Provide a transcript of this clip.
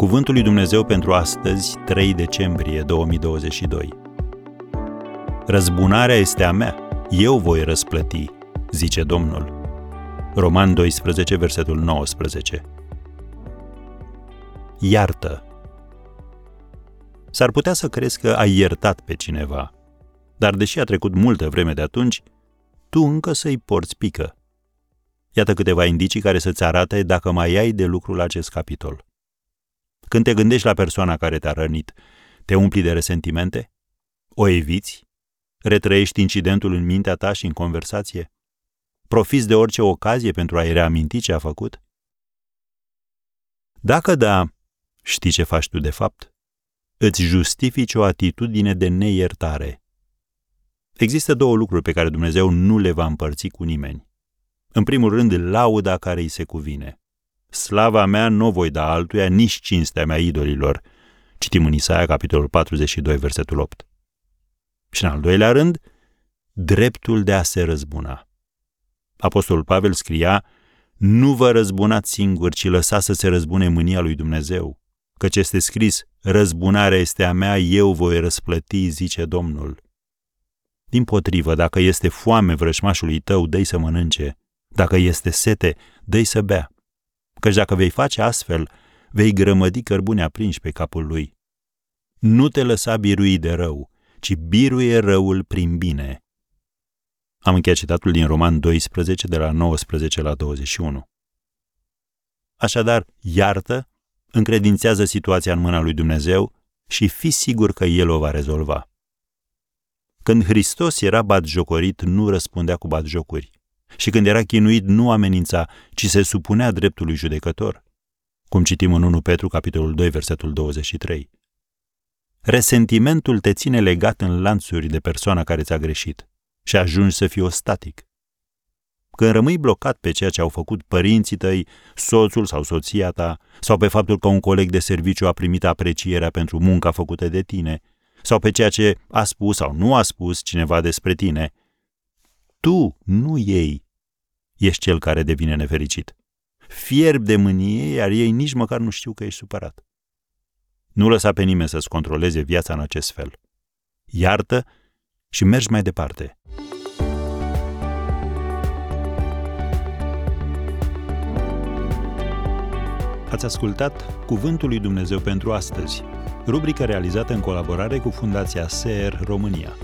Cuvântul lui Dumnezeu pentru astăzi, 3 decembrie 2022. Răzbunarea este a mea, eu voi răsplăti, zice Domnul. Roman 12, versetul 19. Iartă. S-ar putea să crezi că ai iertat pe cineva, dar deși a trecut multă vreme de atunci, tu încă să-i porți pică. Iată câteva indicii care să-ți arate dacă mai ai de lucru la acest capitol. Când te gândești la persoana care te-a rănit, te umpli de resentimente? O eviți? Retrăiești incidentul în mintea ta și în conversație? Profiți de orice ocazie pentru a-i reaminti ce a făcut? Dacă da, știi ce faci tu de fapt? Îți justifici o atitudine de neiertare. Există două lucruri pe care Dumnezeu nu le va împărți cu nimeni. În primul rând, lauda care îi se cuvine. Slava mea nu voi da altuia, nici cinstea mea idolilor. Citim în Isaia, capitolul 42, versetul 8. Și în al doilea rând, dreptul de a se răzbuna. Apostolul Pavel scria, Nu vă răzbunați singuri, ci lăsați să se răzbune mânia lui Dumnezeu, căci este scris, răzbunarea este a mea, eu voi răsplăti, zice Domnul. Din potrivă, dacă este foame vrășmașului tău, dă să mănânce. Dacă este sete, dă să bea căci dacă vei face astfel, vei grămădi cărbune aprinși pe capul lui. Nu te lăsa birui de rău, ci biruie răul prin bine. Am încheiat citatul din Roman 12, de la 19 la 21. Așadar, iartă, încredințează situația în mâna lui Dumnezeu și fi sigur că El o va rezolva. Când Hristos era batjocorit, nu răspundea cu batjocuri și când era chinuit nu amenința, ci se supunea dreptului judecător, cum citim în 1 Petru, capitolul 2, versetul 23. Resentimentul te ține legat în lanțuri de persoana care ți-a greșit și ajungi să fii ostatic. Când rămâi blocat pe ceea ce au făcut părinții tăi, soțul sau soția ta, sau pe faptul că un coleg de serviciu a primit aprecierea pentru munca făcută de tine, sau pe ceea ce a spus sau nu a spus cineva despre tine, tu, nu ei, ești cel care devine nefericit. Fierb de mânie, iar ei nici măcar nu știu că ești supărat. Nu lăsa pe nimeni să-ți controleze viața în acest fel. Iartă și mergi mai departe. Ați ascultat Cuvântul lui Dumnezeu pentru astăzi, rubrica realizată în colaborare cu Fundația SER România.